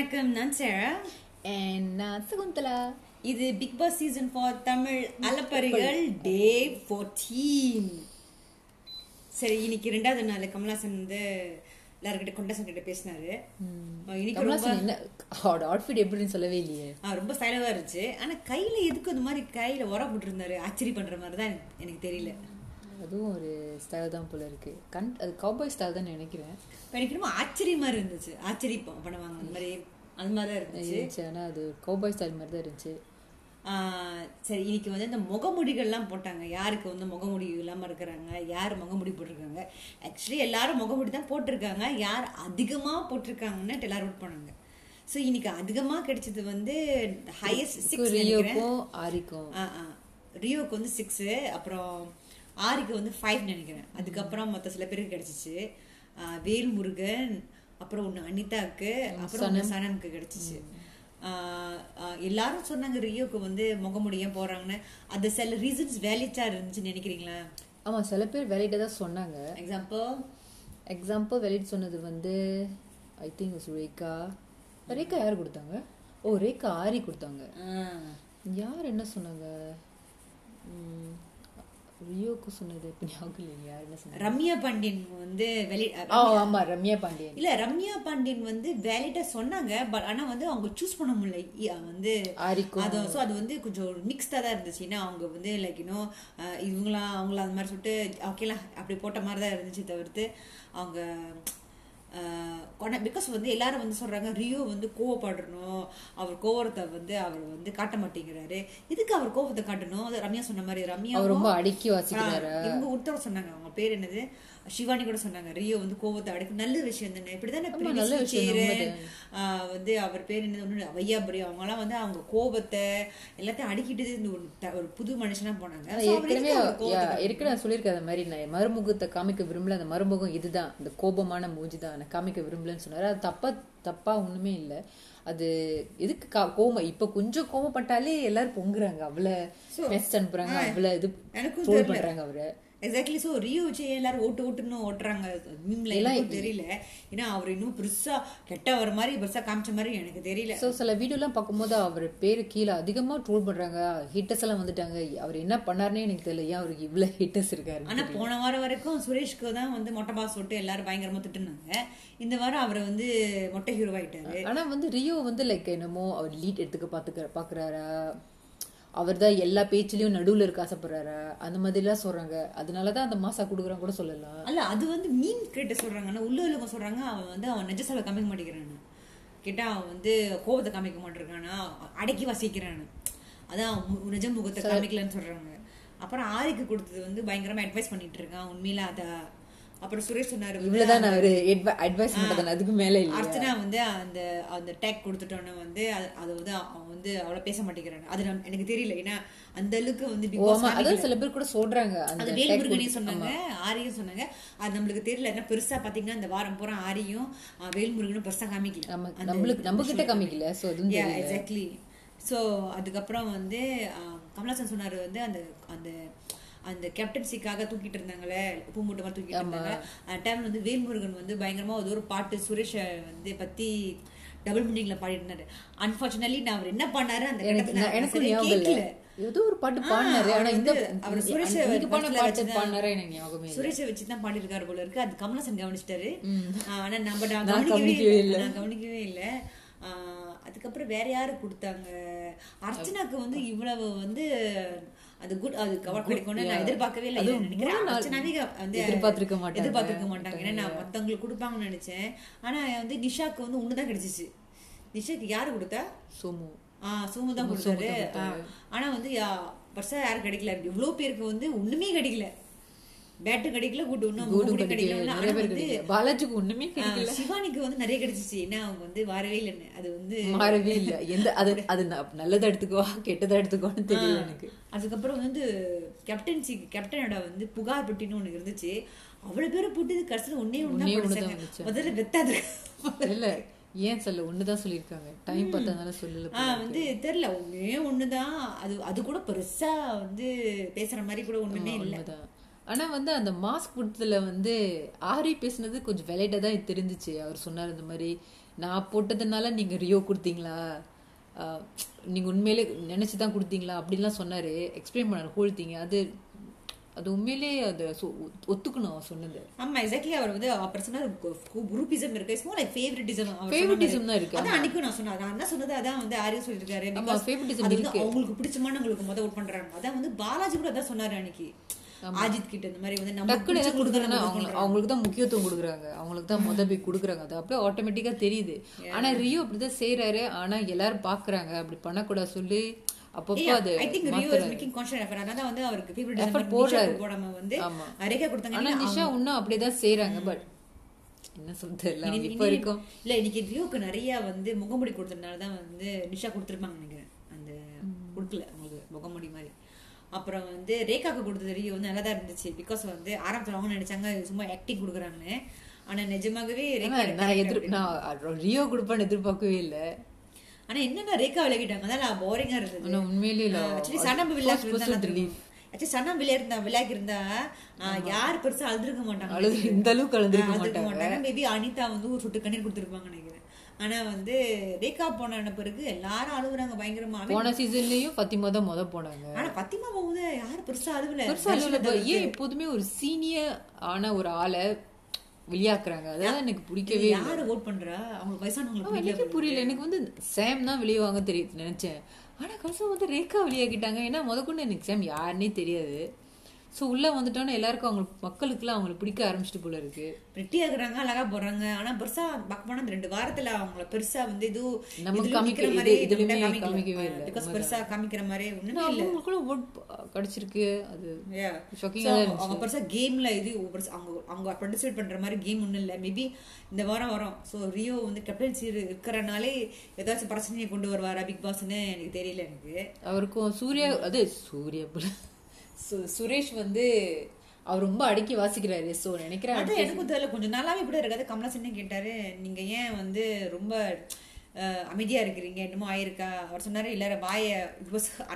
வணக்கம் நான் சேரா And நான் சகுந்தலா இது Bigg Boss season four Tamil அலப்பறைகள் day 14 சரி இன்னைக்கு ரெண்டாவது நாள் கமலாசன் வந்து எல்லாருக்கிட்ட கொண்டாசன் கிட்ட பேசினாரு இன்னைக்கு ரொம்ப அவுட்ஃபிட் எப்படின்னு சொல்லவே இல்லையே. ரொம்ப ஸ்டைலாக இருந்துச்சு. ஆனா கையில எதுக்கு அந்த மாதிரி கையில உர போட்டுருந்தாரு? ஆச்சரிய பண்ற மாதிரி தான் எனக்கு- தெரியல. அதுவும் ஒரு ஸ்டைல் தான் போல இருக்கு. கண் அது கவுபாய் ஸ்டைல் தான் நினைக்கிறேன். இப்ப எனக்கு ரொம்ப ஆச்சரியமா இருந்துச்சு. ஆச்சரியம் பண்ணுவாங்க அந்த மாதிரி அந்த மாதிரி தான் இருந்துச்சு ஆனால் அது கவுபாய் ஸ்டைல் மாதிரி தான் இருந்துச்சு சரி இன்னைக்கு வந்து இந்த முகமுடிகள்லாம் போட்டாங்க. யாருக்கு வந்து முகமுடி இல்லாமல் இருக்கிறாங்க? யார் முகமுடி போட்டிருக்காங்க? ஆக்சுவலி எல்லாரும் முகமுடி தான் போட்டிருக்காங்க. யார் அதிகமாக போட்டிருக்காங்கன்னு எல்லாரும் vote பண்ணாங்க. ஸோ இன்னைக்கு அதிகமாக கிடைச்சது வந்து ஹையஸ்ட் சிக்ஸ் ரியோக்கும் ஆரிக்கும். ரியோக்கு வந்து சிக்ஸு அப்புறம் ஆரிக்கு வந்து ஃபைவ் நினைக்கிறேன். அதுக்கப்புறம் மற்ற சில பேருக்கு கிடைச்சிச்சு. வேல்முருகன் அப்புறம் ஒன்று அனிதாக்கு அப்புறம் ஒன்று சனம்க்கு கிடைச்சிச்சு. எல்லாரும் சொன்னாங்க ரியோக்கு வந்து முகமுடி ஏன் போடுறாங்கன்னு. அது சில ரீசன்ஸ் வேலிட்டா இருந்துச்சுன்னு நினைக்கிறீங்களா? ஆமாம் சில பேர் வேலையிட்ட தான் சொன்னாங்க. எக்ஸாம்பிள் எக்ஸாம்பிள் வெளியிட்டு சொன்னது வந்து ஐ திங்க் ரேகா ரேகா யார் கொடுத்தாங்க? ஓ ரேகா ஆரி கொடுத்தாங்க. யார் என்ன சொன்னாங்க? ரியோக்கு சொன்னது ஞாபகம் என்ன சொன்னாங்க ரம்யா பாண்டியன் வந்து வெளி ஆமா ரம்யா பாண்டியன். இல்ல ரம்யா பாண்டியன் வந்து வேலிட்டா சொன்னாங்க பட் ஆனா வந்து அவங்க சூஸ் பண்ண முடியல. வந்து அது ஸோ அது வந்து கொஞ்சம் மிக்ஸ்டாக தான் இருந்துச்சு. ஏன்னா அவங்க வந்து லைக் இன்னும் இவங்களாம் அவங்கள அந்த மாதிரி சொல்லிட்டு ஓகேலாம் அப்படி போட்ட மாதிரி தான் இருந்துச்சு தவிர்த்து அவங்க பிகாஸ் வந்து எல்லாரும் வந்து சொல்றாங்க ரியோ வந்து கோவப்படணும். அவர் கோவத்தை வந்து அவர் வந்து காட்ட மாட்டேங்கிறாரு. இதுக்கு அவர் கோவத்தை காட்டணும்? அது ரம்யா சொன்ன மாதிரி ரம்யா ரொம்ப அடக்கி வாசிக்கிறாரு? இவங்க ஒருத்தர் சொன்னாங்க. அவங்க பேர் என்னது? சிவானி கூட சொன்னாங்க. ரியோ வந்து கோவத்தை அடக்கு நல்ல விஷயம் தானே? இப்படிதானே. ஆஹ் வந்து அவர் பேர் என்னது? ஒண்ணு வையாபுரி. அவங்கலாம் வந்து அவங்க கோபத்தை எல்லாத்தையும் அடக்கிட்டு இந்த ஒரு புது மனுஷனா போனாங்க. ஏற்கனவே சொல்லியிருக்கேன் அந்த மாதிரி நான் மறுமுகத்தை காமிக்க விரும்பல. அந்த மறுமுகம் இதுதான். இந்த கோபமான மூஞ்சி தான் நான் காமிக்க விரும்பலன்னு சொன்னாரு. அது தப்பா தப்பா ஒண்ணுமே இல்ல. அது எதுக்கு கா- கோவம் இப்ப கொஞ்சம் கோவப்பட்டாலே எல்லாரும் பொங்குறாங்க. அவ்வளவு மெஸ்ட் அனுப்புறாங்க. அவ்வளவு இது ட்ரோல் பண்றாங்க அவரை. எக்ஸாக்ட்லி ஸோ ரியோ வச்சு எல்லாரும் ஓட்டு ஓட்டுன்னு ஓட்டுறாங்க. மீம்ல எனக்கும் தெரியல. ஏன்னா அவர் இன்னும் பெருசா கெட்டவர் மாதிரி பெருசா காமிச்ச மாதிரி எனக்கு தெரியல. ஸோ சில வீடியோலாம் பார்க்கும்போது அவர் பேரு கீழே அதிகமா ட்ரோல் பண்றாங்க. ஹிட்டர்ஸ் எல்லாம் வந்துட்டாங்க. அவர் என்ன பண்ணாருன்னே எனக்கு தெரியல. ஏன் அவருக்கு இவ்வளவு ஹிட்டர்ஸ் இருக்காரு ஆனா போன வாரம் வரைக்கும் சுரேஷ்க்கு தான் வந்து மொட்டை பாஸ் விட்டு எல்லாரும் பயங்கரமா திட்டுனாங்க. இந்த வாரம் அவர் வந்து மொட்டை ஹீரோ ஆயிட்டாரு ஆனா வந்து ரியோ வந்து லைக் என்னமோ அவர் லீட் எடுத்துக்க பாத்துக்க பாக்குறாரா? அவர் தான் எல்லா பேச்சிலையும் நடுவுல இருக்க ஆசைப்படுறாரா. அந்த மாதிரிலாம் சொல்றாங்க. அதனாலதான் அந்த மாசா குடுக்குறான் கூட சொல்லலாம். அல்ல அது வந்து மீன் கிட்ட சொல்றாங்க. ஆனா உள்ள உள்ளவங்க சொல்றாங்க அவன் வந்து அவன் நெஜ செலவு காமிக்க மாட்டேங்கிறான்னு கேட்டா அவன் வந்து கோபத்தை காமிக்க மாட்டேங்கிறானா? அடக்கி வசிக்கிறான்னு அதான் நிஜ முகத்தை காமிக்கலன்னு சொல்றாங்க. அப்புறம் ஆரிக்கு கொடுத்தது வந்து பயங்கரமா அட்வைஸ் பண்ணிட்டு இருக்கான். உண்மையில அத அப்புறம் சுரேஷ் சொன்னாரு இவ்வளவுதான் அவரு அட்வைஸ் பண்றது அதுக்கு மேல இல்ல அர்ச்சனா வந்து அந்த அந்த டேக் கொடுத்துட்டோன்னு வந்து அது- அது வந்து அவன் வந்து அவ்வளவு பேச மாட்டேங்கிறான் அது எனக்கு தெரியல. ஏன்னா அந்த அளவுக்கு வந்து அதான் சில பேர் கூட சொல்றாங்க அந்த அது வேல்முருகனையும் சொன்னாங்க ஆரியும் சொன்னாங்க. அது நம்மளுக்கு தெரியல. ஏன்னா பெருசா பாத்தீங்கன்னா இந்த வாரம் பூரா ஆரியும் வேல்முருகனும் பெருசா காமிக்கல. நம்ம நம்மளுக்கு நம்ம கிட்ட காமிக்கல. சோ தெரியல. எக்ஸாக்ட்லி ஸோ அதுக்கப்புறம் வந்து கமலாசன் சொன்னாரு வந்து அந்த அந்த அந்த கேப்டன்சிக்காக தூக்கிட்டு இருந்தாங்களே உப்பு மூட்டை மாதிரி தூக்கிட்டு இருந்தாங்க அந்த டைம் வந்து வேல்முருகன் வந்து பயங்கரமா அது ஒரு பாட்டு சுரேஷை வந்து பத்தி டபுள் மீனிங்ல பாடிட்டு இருந்தாரு அன்பார்ச்சுனேட்லி நான் அவர் என்ன பண்ணாரு அந்த எனக்கு கேட்கல. ஏதோ ஒரு பாட்டு பாடினாரு. ஆனா இந்த அவர் சுரேஷ் பாட்டு பாடினாரா எனக்கு ஞாபகமே சுரேஷை வச்சு தான் பாடியிருக்காரு போல இருக்கு. அது கமலஹாசன் கவனிச்சிட்டாரு. ஆனா நம்ம நான் கவனிக்கவே இல்லை. நான் கவனிக்கவே இல்லை. அதுக்கப்புறம் வேற யாரு கொடுத்தாங்க? அர்ச்சனாக்கு வந்து இவ்வளவு வந்து அது குட் அது கவர் கிடைக்கும்னு நான் எதிர்பார்க்கவே இல்லை. நினைக்கிறேன் அர்ச்சனாவே வந்து எதிர்பார்த்திருக்க மாட்டாங்க. எதிர்பார்த்திருக்க மாட்டாங்க. ஏன்னா நான் மத்தவங்களுக்கு கொடுப்பாங்கன்னு நினைச்சேன். ஆனா வந்து நிஷாக்கு வந்து ஒண்ணுதான் கிடைச்சிச்சு. நிஷாக்கு யாரு கொடுத்தா? சோமு. ஆ சோமு தான் கொடுத்தாரு. ஆ, ஆனா வந்து பெருசா யாரும் கிடைக்கல. இவ்வளவு பேருக்கு வந்து ஒண்ணுமே கிடைக்கல. பேட்டு கிடைக்கல கூட்டு கூடும் கூட கிடைக்கல. நிறைய பேர் பாலாஜிக்கு ஒண்ணுமே கிடைக்கல. சிவானிக்கு வந்து நிறைய கிடைச்சிச்சு. ஏன்னா அவங்க வந்து வரவே இல்லைன்னு அது வந்து மாறவே இல்ல. எந்த அது அது நல்லதா எடுத்துக்கோ கெட்டதா எடுத்துக்கோன்னு தெரியல எனக்கு. அதுக்கப்புறம் வந்து கேப்டன்சி கேப்டனோட வந்து புகார் பெட்டின்னு ஒண்ணு இருந்துச்சு. அவ்வளவு பேரை போட்டு கடைசியில ஒன்னே ஒண்ணு. முதல்ல வெத்தாது. இல்ல ஏன் சொல்ல ஒண்ணுதான் சொல்லியிருக்காங்க. டைம் பார்த்ததுனால சொல்லல வந்து தெரியல. ஒண்ணே ஒண்ணுதான். அது அது கூட பெருசா வந்து பேசுற மாதிரி கூட ஒண்ணுமே இல்ல. உண்மைதான் ஆனா வந்து அந்த மாஸ்க் கொடுத்ததுல வந்து ஆரி பேசுனது கொஞ்சம் வெலைட்டா தான் தெரிஞ்சுச்சு. அவர் சொன்னார் இந்த மாதிரி நான் போட்டதுனால நீங்க ரியோ கொடுத்தீங்களா? ஆஹ், நீங்க உண்மையிலே நினைச்சு தான் கொடுத்தீங்களா? அப்படின்லாம் சொன்னாரு. எக்ஸ்பிளைன் பண்ணாரு ஹோல் திங்க அது அது உண்மையிலே அது ஒத்துக்கணும் அவர் சொன்னது. ஆமா எக்ஸாக்ட்லி அவர் வந்து அவர் சொன்னார் குரூப்பிசம் இருக்கு. It's more like favouritism Favoritism தான் இருக்கு, அதான் அன்னைக்கும் நான் சொன்னேன். நான் என்ன சொன்னது அதான் வந்து ஆரிய சொல்லிருக்காரு ஆமா, இருக்கு. அவங்களுக்கு பிடிச்சமானவங்களுக்கு முத ஓட் பண்றாங்க அதான் வந்து பாலாஜி கூட அதான் சொன்னாரு அன்னைக்கு. அஜித் கிட்ட இந்த மாதிரி வந்து என்ன தான் vote பண்றாங்க. அவங்களுக்கு தான் முக்கியத்துவம் கொடுக்குறாங்க. அவங்களுக்கு தான் முத போய் கொடுக்குறாங்க. அது அப்படியே ஆட்டோமேட்டிக்கா தெரியுது. ஆனா ரியோ அப்படிதான் செய்யறாரு ஆனா எல்லாரும் பாக்குறாங்க. அப்படி பண்ணக்கூடாது சொல்லி அப்பப்போ அது ஐ திங்க் ரியோ இஸ் மாத்துறாரு. மேக்கிங் கான்ஷியஸ் எஃபர்ட் அதான் வந்து அவருக்கு ஃபேவரட் போடுறாரு. போடாம வந்து ஆமா. ரேகா கொடுத்தாங்க. ஆனா நிஷா இன்னும் அப்படியேதான் செய்யறாங்க பட் என்ன சொல்றது? இல்ல அவங்க இப்ப இருக்கும் இல்ல இன்னைக்கு ரியோக்கு நிறைய வந்து முகமுடி கொடுத்ததுனால தான் வந்து நிஷா கொடுத்துருப்பாங்க நினைக்கிறேன். அந்த கொடுக்கல உங்களுக்கு முகமுடி மாதிரி. அப்புறம் வந்து ரேகாக்கு கொடுத்தது ரியோ வந்து நல்லா தான் இருந்துச்சு. பிகாஸ் வந்து ஆரம்பத்துல அவங்க நினைச்சாங்க. சும்மா ஆக்டிங் கொடுக்குறாங்கன்னு ஆனா நிஜமாகவே ரேகா நான் எதிர் நான் ரியோ கொடுப்பான்னு எதிர்பார்க்கவே இல்ல. ஆனா என்னன்னா ரேகா விலகிட்டாங்க அதான் போரிங்கா இருந்தது. ஆனா உண்மையிலேயே இல்ல ஆக்சுவலி சனம் விளையாட்டு First இருந்தா person relief. ஆக்சுவலி சனம் விளையாட்டு இருந்தா விளையாக்கி இருந்தா யார் பெருசா அழுதுருக்க மாட்டாங்க அழுது இந்த அளவுக்கு அழுதுருக்க மாட்டாங்க. மேபி அனிதா வந்து ஒரு சொட்டு கண்ணீர் கொடுத்துருப்பாங்க நினைக்கிறேன். ஆனா வந்து ரேகா போன பிறகு எல்லாரும் அழுகுறாங்க பயங்கரமா. போன சீசன்லயும் பத்திமா தான் முத போனாங்க. ஆனா பத்திமா போகும்போது யாரும் பெருசா அழுவல பெருசா இப்ப ஏன் எப்போதுமே ஒரு சீனியர் ஆன ஒரு ஆளை வெளியாக்குறாங்க. அதான் எனக்கு பிடிக்கவே. யாரு ஓட் பண்றா? அவங்களுக்கு வயசானவங்களுக்கு எனக்கே புரியல. எனக்கு வந்து சாம் தான் வெளியே வாங்க தெரியுது நினைச்சேன். ஆனா கடைசியா வந்து ரேகா வெளியாக்கிட்டாங்க. ஏன்னா முத கொண்டு எனக்கு சாம் யாருன்னே தெரியாது. சோ உள்ள வந்துட்டோன்னா எல்லாருக்கும் அவங்களுக்கு மக்களுக்குலாம் அவங்களுக்கு பிடிக்க ஆரம்பிச்சிட்டு போல இருக்கு. பிரிட்டி ஆகுறாங்க அழகா போடுறாங்க. ஆனா பெருசா பார்க்க போனா இந்த ரெண்டு வாரத்துல அவங்கள பெருசா வந்து இது நமக்கு இதுலயும் காமிக்க- நிக்கிற இது- மாதிரி நம்மகிட்ட காமிக்கவே இல்ல. பிகாஸ் பெருசா காமிக்கிற மாதிரி ஒண்ணுமே ஆனா இல்ல. அவங்களுக்குள்ள ஓட் கிடைச்சிருக்கு. அது அவங்க பெருசா கேம்ல இது அவங்க அவங்க பார்ட்டிசிபேட் பண்ற மாதிரி கேம் ஒண்ணும் இல்ல. மேபி இந்த வாரம் வரும். சோ ரியோ வந்து கேப்டன்சி இருக்கிறனாலே ஏதாச்சும் பிரச்சனையை கொண்டு வருவாரா பிக் பாஸ்னு எனக்கு தெரியல எனக்கு. அவருக்கும் சூர்யா அது சூர்யா சு- சுரேஷ் வந்து அவர் ரொம்ப அடக்கி வாசிக்கிறாரு. சோ நினைக்கிறேன் அது எனக்கும் தெரியல. கொஞ்சம் நாளாவே இப்படி இருக்காது. கமலாசன் கேட்டாரு? நீங்க ஏன் வந்து ரொம்ப அமைதியா இருக்கிறீங்க? என்னமோ ஆயிருக்கா? அவர் சொன்னாரு இல்ல வாய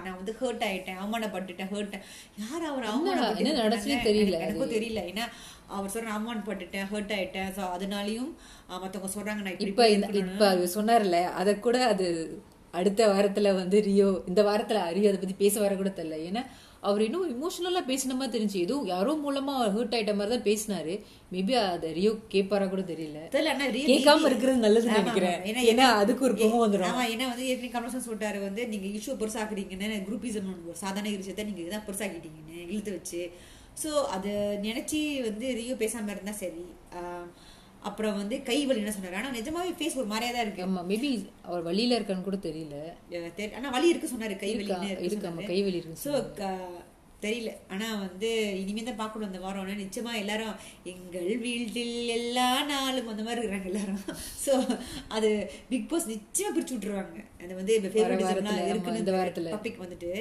நான் வந்து ஹர்ட் ஆயிட்டேன். அவமானப்பட்டுட்டேன். ஹர்ட் யார் அவர் அவமானப்பட்டு? தெரியல எனக்கு- எனக்கும் தெரியல. ஏன்னா அவர் சொல்ற அவமானப்பட்டுட்டேன். ஹர்ட் ஆயிட்டேன். சோ அதனாலயும் மத்தவங்க சொல்றாங்க நான் இப்ப இப்ப அவர் சொன்னார்ல அத கூட அது அடுத்த வாரத்துல வந்து ரியோ இந்த வாரத்துல ரியோ அதை பத்தி பேச வர கூட தெரியல. ஏன்னா அவர் இன்னும் இமோஷனலா பேசின மாதிரி தெரிஞ்சு ஏதோ யாரோ மூலமா ஹர்ட் ஆயிட்ட மாதிரி தான் பேசினாரு. மேபி அத ரியோ கேப்பாரா கூட தெரியல. கேட்காம இருக்கிறது நல்லதுன்னு ஆமா, நினைக்கிறேன். ஏன்னா அதுக்கு ஒரு கோவம் வந்துடும் ஆமா ஏன்னா வந்து ஏற்கனவே கமலஹாசன் சொல்லிட்டாரு வந்து நீங்க இஷ்யூ பெருசாக்குறீங்கன்னு குரூப்பிசம் ஒரு சாதாரண விஷயத்த நீங்க இதான் பெருசாக்கிட்டீங்கன்னு இழுத்து வச்சு. சோ அதை நினைச்சு வந்து ரியோ பேசாம இருந்தா சரி. ஆஹ் அப்புறம் வந்து கை வலி என்ன சொன்னாரு ஆனா நிஜமாவே ஃபேஸ் ஒரு மாதிரியா தான் இருக்கு. ஆமா மேபி அவர் வழியில இருக்கான்னு கூட தெரியல. ஆனா வலி இருக்கு சொன்னாரு கை? வலி இருக்கு, ஆமா, கை வலி இருக்கு சோ தெரியல. ஆனா வந்து இனிமே தான் பார்க்கணும் அந்த வாரம். நிச்சயமா எல்லாரும் எங்கள் வீட்டில் எல்லா நாளும் அந்த மாதிரி இருக்கிறாங்க எல்லாரும். சோ அது பிக் பாஸ் நிச்சயமா பிரிச்சு விட்டுருவாங்க. அது வந்து இந்த வாரத்துல. டாபிக் வந்துட்டு.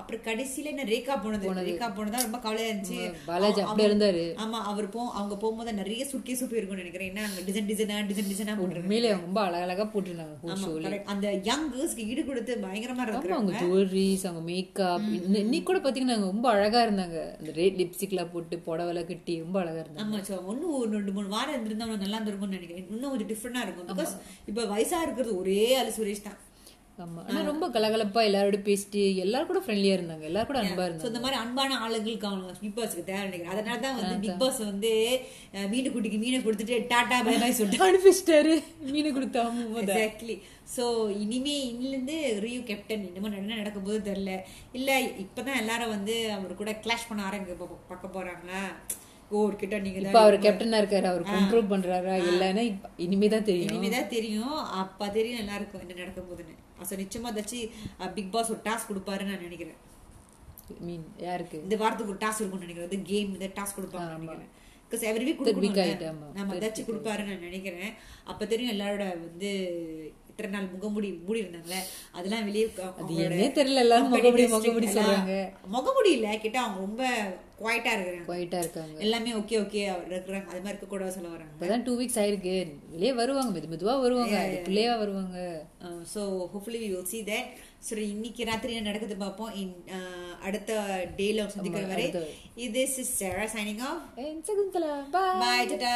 அப்புறம் கடைசியில என்ன ரேகா போனது. ரேகா போனதா ரொம்ப கவலையா இருந்துச்சு. பாலாஜி அப்படியே இருந்தாரு. ஆமா அவர் போ அவங்க போகும்போது நிறைய சுட்கேஸ் போயிருக்கும்னு நினைக்கிறேன். ஏன்னா அங்க டிசைன் டிசைனா டிசைன் டிசைனா அவங்க ரொம்ப அழகழகா போட்டிருந்தாங்க. அந்த யங் கேர்ள்ஸ்க்கு ஈடு கொடுத்து பயங்கரமா இருக்கிறாங்க அவங்க ஜுவல்லரிஸ் அவங்க மேக்கப் இன்னைக்கு கூட பாத்தீங்கன்னா அவங்க ரொம்ப அழகா இருந்தாங்க. அந்த ரேட் லிப்ஸ்டிக்லாம் போட்டு புடவை கட்டி ரொம்ப அழகா இருந்தாங்க. ஆமா சோ இன்னும் ஒரு ரெண்டு மூணு வாரம் இருந்திருந்தா அவனுக்கு நல்லா இருந்திருக்கும்னு நினைக்கிறேன். இன்னும் கொஞ்சம் டிஃப்ரெண்டா இருக்கும். பிகாஸ் இப்ப வயசா இருக்கிறது ஒரே ஆளு சுரேஷ் தான். ஆமா. ஆனா ரொம்ப கலகலப்பா எல்லாரோட பேசிட்டு எல்லாரும் கூட ஃப்ரெண்ட்லியா இருந்தாங்க. எல்லாரும் கூட அன்பா இருந்தாங்க. இந்த மாதிரி அன்பான ஆளுங்களுக்கு அவங்க பிக் பாஸ்க்கு தேவை நினைக்கிறேன். அதனால தான் வந்து பிக் பாஸ் வந்து மீனு குட்டிக்கு மீனை கொடுத்துட்டு டாடா பை பை சொல்லிட்டு. அனுப்பிச்சிட்டாரு. மீன் கொடுத்தா முத எக்ஸாக்ட்லி சோ இனிமே இன்னிலிருந்து ரியூ கேப்டன் மாதிரி என்ன நடக்க போது தெரியல. இல்ல இப்பதான் எல்லாரும் வந்து அவர் கூட கிளாஷ் பண்ண ஆரம்பிக்க பார்க்க போறாங்களா? ஓ கிட்ட நீங்க இப்ப தான் அவர் கேப்டனா இருக்காரு அவர் கண்ட்ரோல் பண்றாரா இல்லன்னா இனிமேதான் தெரியும். இனிமேதான் தெரியும். அப்ப தெரியும் எல்லாருக்கும் என்ன நடக்க போகுதுன்னு. அசோ நிச்சயமா ஏதாச்சும் பிக் பாஸ் ஒரு டாஸ்க் கொடுப்பாருன்னு நான் நினைக்கிறேன். மீன் யாருக்கு? இந்த வாரத்துக்கு ஒரு டாஸ்க் இருக்கும்னு நினைக்கிறேன். கேம் இந்த டாஸ்க் கொடுப்பாங்க நினைக்கிறேன். பிகாஸ் எவ்ரி வீக் கொடுக்கணும். நம்ம ஏதாச்சும் கொடுப்பாருன்னு நான் நினைக்கிறேன். அப்ப தெரியும் எல்லாரோட வந்து இத்தனை நாள் முகமுடி மூடி இருந்தாங்கல்ல அதெல்லாம் வெளியே அது தெரியல எல்லாரும் முகமுடி முகமுடி சொல்றாங்க. முகமுடி இல்ல கேட்டா அவங்க ரொம்ப குவாய்ட்டா இருக்கிறாங்க. குவைட்டா இருக்காங்க. எல்லாமே ஓகே ஓகே இருக்கிறாங்க. அது மாதிரி இருக்க கூட சொல்ல வராங்க. இப்பதான் டூ வீக்ஸ் ஆயிருக்கு. வெளியே வருவாங்க மெது மெதுவா வருவாங்க. பிள்ளையா வருவாங்க. So hopefully we will see that so இன்னைக்கு ராத்திரி என்ன நடக்குது பார்ப்போம். இன் அடுத்த டேல சந்திக்கிற வரை. இது சேரா சைனிங் ஆஃப். பாய் டாடா